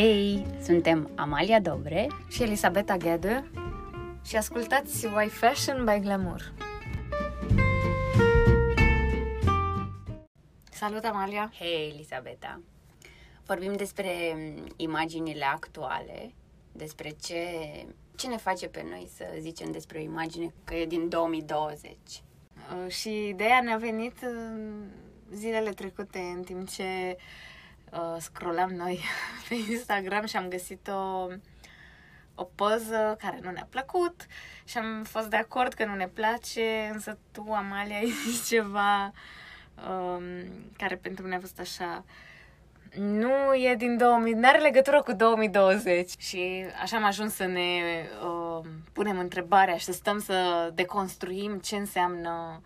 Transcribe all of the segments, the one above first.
Hei, suntem Amalia Dobre și Elisabeta Ghede și ascultați Why Fashion by Glamour. Salut, Amalia! Hei, Elisabeta! Vorbim despre imaginile actuale, despre ce, ce ne face pe noi să zicem despre o imagine că e din 2020. Uh, și ideea ne-a venit zilele trecute în timp ce uh, scrollam noi pe Instagram și am găsit o, o poză care nu ne-a plăcut și am fost de acord că nu ne place, însă tu, Amalia, ai zis ceva um, care pentru mine a fost așa nu e din 2000, nu are legătură cu 2020 și așa am ajuns să ne uh, punem întrebarea și să stăm să deconstruim ce înseamnă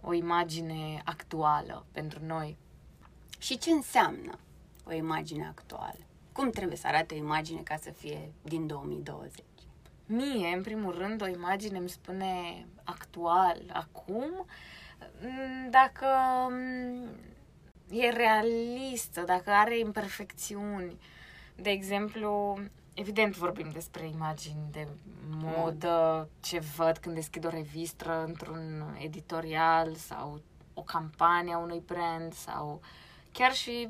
o imagine actuală pentru noi. Și ce înseamnă o imagine actuală? Cum trebuie să arate o imagine ca să fie din 2020? Mie, în primul rând, o imagine îmi spune actual, acum, mm, dacă mm, e realistă, dacă are imperfecțiuni. De exemplu, evident vorbim despre imagini de modă, ce văd când deschid o revistă într-un editorial sau o campanie a unui brand sau chiar și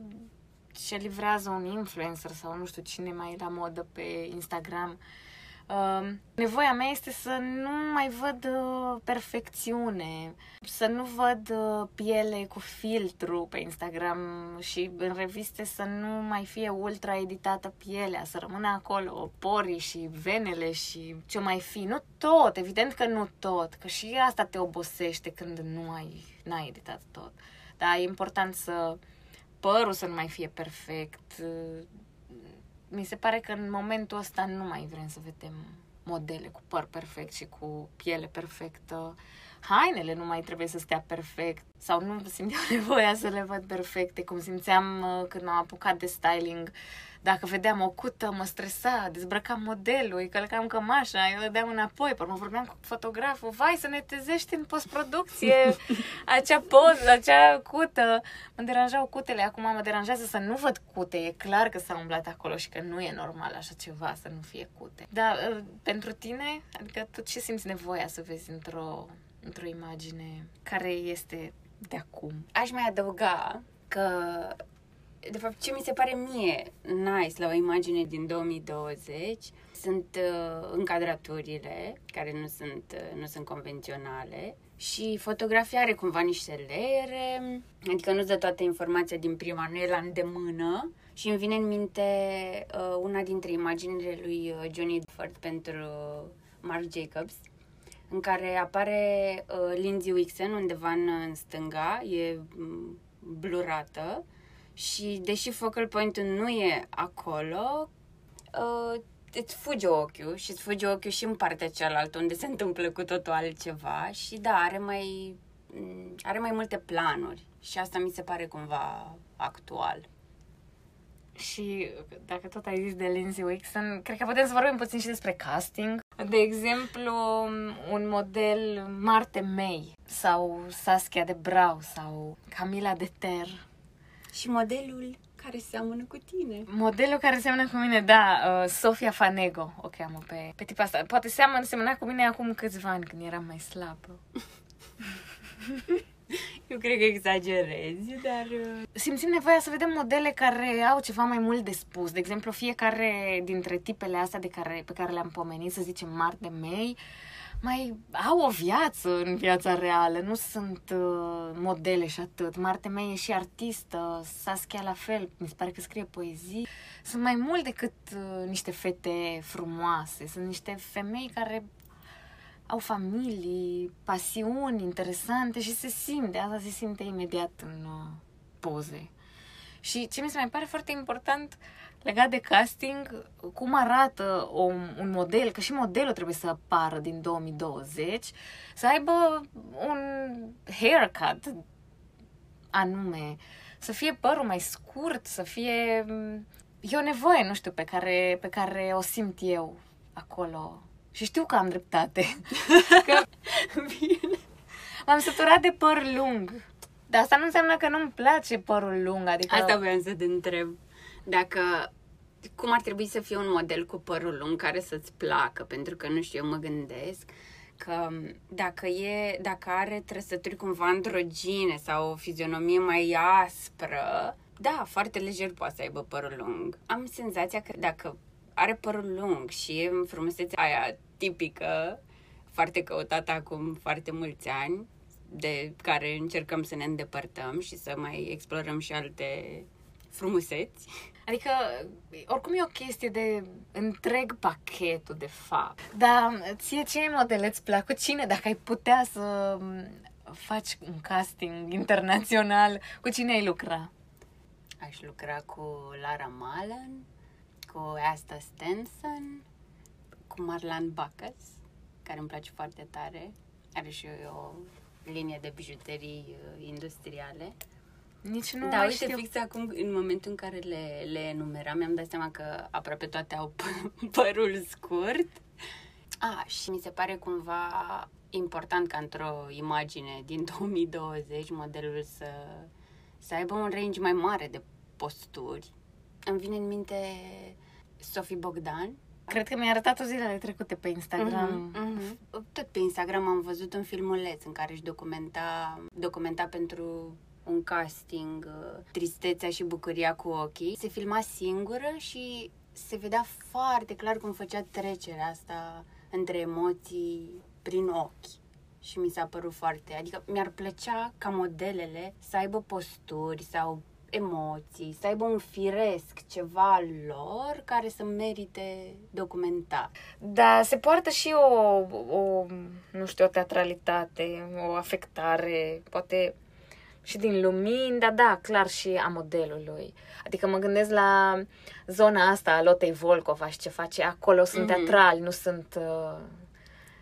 ce livrează un influencer sau nu știu cine mai e la modă pe Instagram. Uh, Uh, nevoia mea este să nu mai văd uh, perfecțiune, să nu văd uh, piele cu filtru pe Instagram și în reviste să nu mai fie ultra editată pielea, să rămână acolo porii și venele și ce mai fi. Nu tot, evident că nu tot, că și asta te obosește când nu ai, n-ai editat tot. Dar e important să părul să nu mai fie perfect, mi se pare că în momentul ăsta nu mai vrem să vedem modele cu păr perfect și cu piele perfectă. Hainele nu mai trebuie să stea perfect sau nu simt eu nevoia să le văd perfecte, cum simțeam uh, când am apucat de styling dacă vedeam o cută, mă stresa, dezbrăcam modelul, îi călcam cămașa, îi dădeam înapoi, pe urmă vorbeam cu fotograful, vai să ne tezești în postproducție acea poză, acea cută. Mă deranjau cutele, acum mă deranjează să nu văd cute, e clar că s-a umblat acolo și că nu e normal așa ceva să nu fie cute. Dar uh, pentru tine, adică tu ce simți nevoia să vezi într-o, într-o imagine care este de acum? Aș mai adăuga că de fapt, ce mi se pare mie nice la o imagine din 2020 sunt uh, încadraturile, care nu sunt, uh, nu sunt convenționale, și fotografia are cumva niște leere, adică nu-ți dă toată informația din prima, nu e la îndemână. Și îmi vine în minte uh, una dintre imaginile lui uh, Johnny Ford pentru Marc Jacobs, în care apare uh, Lindsay Wixen undeva în, în stânga, e mm, blurată și deși focal point nu e acolo, uh, îți fuge ochiul și îți fuge ochiul și în partea cealaltă unde se întâmplă cu totul altceva și da, are mai, mm, are mai multe planuri și asta mi se pare cumva actual. Și dacă tot ai zis de Lindsay Wixon, cred că putem să vorbim puțin și despre casting. De exemplu, un model Marte May sau Saskia de Brau sau Camila de Ter și modelul care seamănă cu tine. Modelul care seamănă cu mine, da, uh, Sofia Fanego o cheamă pe, pe tipa asta. Poate seamănă, semăna cu mine acum câțiva ani, când eram mai slabă. Eu cred că exagerezi, dar... Uh... Simțim nevoia să vedem modele care au ceva mai mult de spus. De exemplu, fiecare dintre tipele astea de care, pe care le-am pomenit, să zicem, mari de mei, mai au o viață în viața reală, nu sunt uh, modele și atât. Marte mea e și artistă, Saskia la fel, mi se pare că scrie poezii. Sunt mai mult decât uh, niște fete frumoase, sunt niște femei care au familii, pasiuni interesante și se simte, asta se simte imediat în uh, poze. Și ce mi se mai pare foarte important legat de casting, cum arată un, un model, că și modelul trebuie să apară din 2020, să aibă un haircut anume, să fie părul mai scurt, să fie... E o nevoie, nu știu, pe care, pe care o simt eu acolo. Și știu că am dreptate. că... Bine. M-am săturat de păr lung. Dar asta nu înseamnă că nu-mi place părul lung, adică... Asta voiam să te întreb. Dacă cum ar trebui să fie un model cu părul lung care să-ți placă, pentru că, nu știu, eu mă gândesc că dacă, e, dacă are trăsături cumva androgine sau o fizionomie mai aspră, da, foarte lejer poate să aibă părul lung. Am senzația că dacă are părul lung și e frumusețea aia tipică, foarte căutată acum foarte mulți ani, de care încercăm să ne îndepărtăm și să mai explorăm și alte frumuseți. Adică, oricum e o chestie de întreg pachetul, de fapt. Dar ție ce modele îți plac? Cu cine, dacă ai putea să faci un casting internațional, cu cine ai lucra? Aș lucra cu Lara Malen, cu Asta Stenson, cu Marlan Bacchus, care îmi place foarte tare. Are și o linie de bijuterii uh, industriale. Nici nu Da, mai uite, știu. fix acum, în momentul în care le, le enumeram, mi-am dat seama că aproape toate au p- părul scurt. A, și mi se pare cumva important ca într-o imagine din 2020 modelul să, să aibă un range mai mare de posturi. Îmi vine în minte Sofie Bogdan. Cred că mi-a arătat-o zilele trecute pe Instagram. Mhm, mhm. Tot pe Instagram am văzut un filmuleț în care își documenta, documenta pentru un casting uh, tristețea și bucuria cu ochii. Se filma singură și se vedea foarte clar cum făcea trecerea asta între emoții prin ochi. Și mi s-a părut foarte... Adică mi-ar plăcea ca modelele să aibă posturi sau emoții, să aibă un firesc, ceva al lor care să merite documentat. Da, se poartă și o, o, nu știu, o teatralitate, o afectare, poate și din lumini, dar da, clar și a modelului. Adică mă gândesc la zona asta a Lotei Volkova și ce face acolo, sunt Mhm. teatrali, nu sunt... Uh,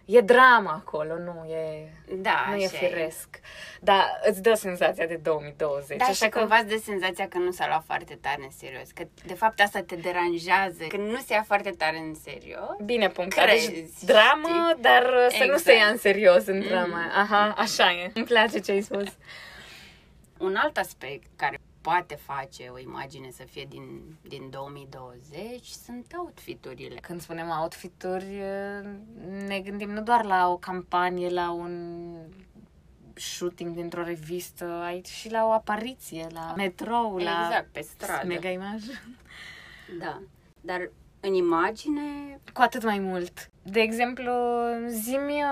e drama acolo, nu e, Da, nu e așa firesc. Dar îți dă senzația de 2020. Da, așa și cumva îți dă senzația că nu s-a luat foarte tare în serios. Că, de fapt, asta te deranjează. Că nu se ia foarte tare în serios. Bine punctat. Crezi, Deci dramă, știi? dar uh, să nu Exact. se ia în serios în drama. Mhm. Aha, așa e. Îmi place ce ai spus. Un alt aspect care poate face o imagine să fie din, din 2020 sunt outfiturile. Când spunem outfituri, ne gândim nu doar la o campanie, la un shooting dintr-o revistă, aici și la o apariție, la metrou, la Exact, pe stradă. mega imaj. Da. Dar în imagine Cu atât mai mult. De exemplu, zi-mi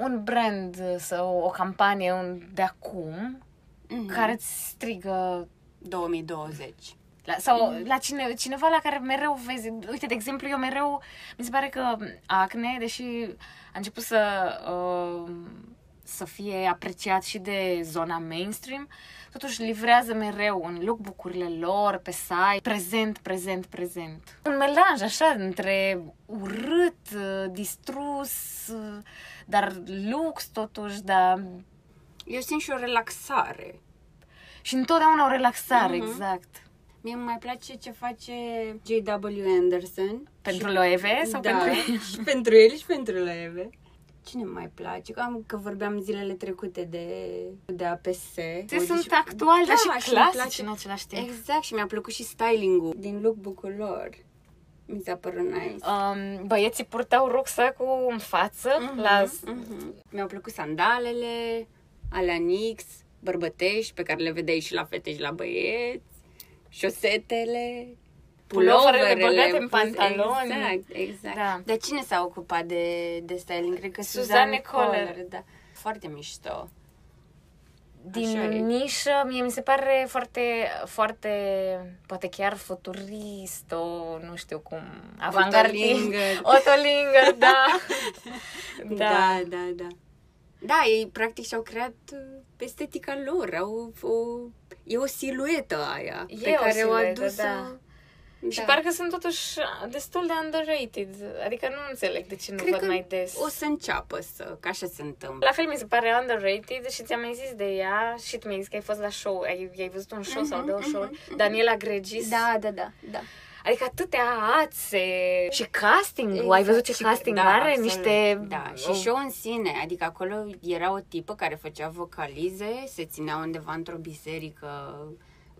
un brand sau o campanie un- de acum mhm, care îți strigă 2020. La, sau mm. la cine, cineva la care mereu vezi, uite, de exemplu, eu mereu, mi se pare că Acne, deși a început să, uh, să fie apreciat și de zona mainstream, totuși livrează mereu în lookbook-urile lor, pe site, prezent, prezent, prezent. Un melanj așa între urât, uh, distrus, uh, dar lux totuși, dar Eu simt și o relaxare. Și întotdeauna o relaxare, Mhm. exact. Mie îmi mai place ce face J.W. Anderson. Pentru Și- Loewe sau da, pentru și pentru el și pentru Loewe. Cine îmi mai place? Că, am, că vorbeam zilele trecute de, de APS. Se Uite, sunt și- actuali, dar Da, și și îmi clasici place. în același timp. Exact, și mi-a plăcut și styling-ul din lookbook-ul lor. Mi s-a părut nice. Um, băieții purtau rucsacul în față Mhm, la... mhm. Mi-au plăcut sandalele, alea Nix, bărbătești, pe care le vedeai și la fete și la băieți, șosetele, Puloverele puloverele băgate în puse- pantaloni. Exact, exact. Da. Dar cine s-a ocupat de, de styling? Cred că Suzanne Suzanne Kohler. Kohler. Da. Foarte mișto. Din Așa e. nișă, mie mi se pare foarte, foarte, poate chiar futurist, o, nu știu cum, avangardist. Otto-Linger. Otolinger, da. Da, da, da. Da, ei practic și-au creat uh, estetica lor, au o, e o siluetă aia E pe o care o siluetă, adus da. Și parcă sunt totuși destul de underrated. Adică nu înțeleg de ce nu Cred văd că mai des. o să înceapă să, că așa se întâmplă. La fel mi se pare underrated și ți-am mai zis de ea și tu mi-ai zis că ai fost la show, ai, ai văzut un show sau două Mhm, show mhm, Daniela Gregis. Da, da, da, da. Adică atâtea ațe și casting ai văzut ce Și- casting da, are? absolut. Niște... Da, și show în sine, adică acolo era o tipă care făcea vocalize, se ținea undeva într-o biserică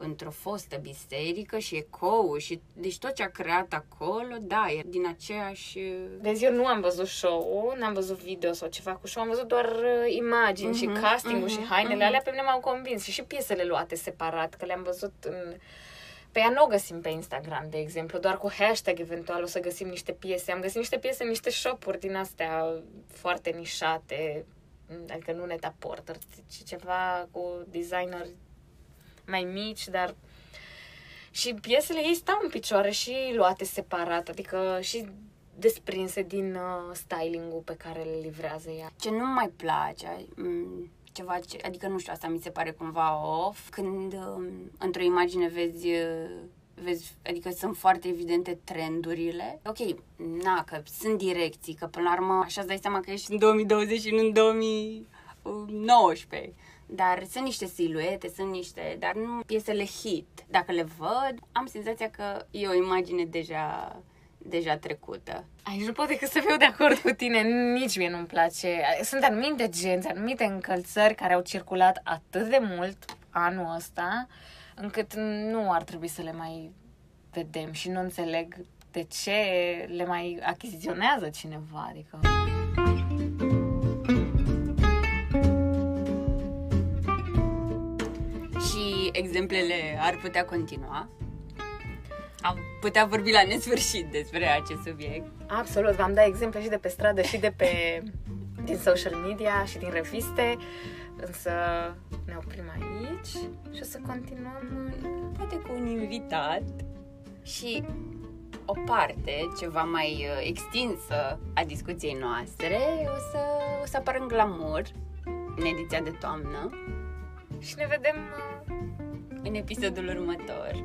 într-o fostă biserică și ecou și deci tot ce a creat acolo, da, e din aceeași... Deci eu nu am văzut show n-am văzut video sau ceva cu show, am văzut doar uh, imagini mm-hmm, și mhm, castingul mm-hmm, și hainele mm-hmm. alea pe mine m-au convins și și piesele luate separat, că le-am văzut în... Pe ea nu o găsim pe Instagram, de exemplu, doar cu hashtag eventual o să găsim niște piese. Am găsit niște piese în niște shop-uri din astea foarte nișate, adică nu Neta Porter, ci ceva cu designer mai mici, dar și piesele ei stau în picioare și luate separat, adică și desprinse din uh, styling-ul pe care le livrează ea. Ce nu mai place, mm, ceva ce, adică nu știu, asta mi se pare cumva off, când um, într-o imagine vezi uh, vezi, adică sunt foarte evidente trendurile. Ok, na, că sunt direcții, că până la urmă așa îți dai seama că ești în 2020 și nu în 2019. Dar sunt niște siluete, sunt niște, dar nu piesele hit. Dacă le văd, am senzația că e o imagine deja deja trecută. Aici nu pot decât să fiu de acord cu tine, nici mie nu-mi place. Sunt anumite genți, anumite încălțări care au circulat atât de mult anul ăsta, încât nu ar trebui să le mai vedem și nu înțeleg de ce le mai achiziționează cineva, adică... exemplele ar putea continua. Am putea vorbi la nesfârșit despre acest subiect. Absolut, v-am dat exemple și de pe stradă și de pe din social media și din reviste, însă ne oprim aici și o să continuăm poate cu un invitat și o parte ceva mai uh, extinsă a discuției noastre o să, o să apară în glamour în ediția de toamnă și ne vedem uh, în episodul următor.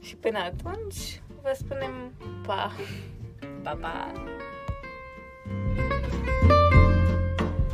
Și până atunci, vă spunem pa! Pa, pa! thank you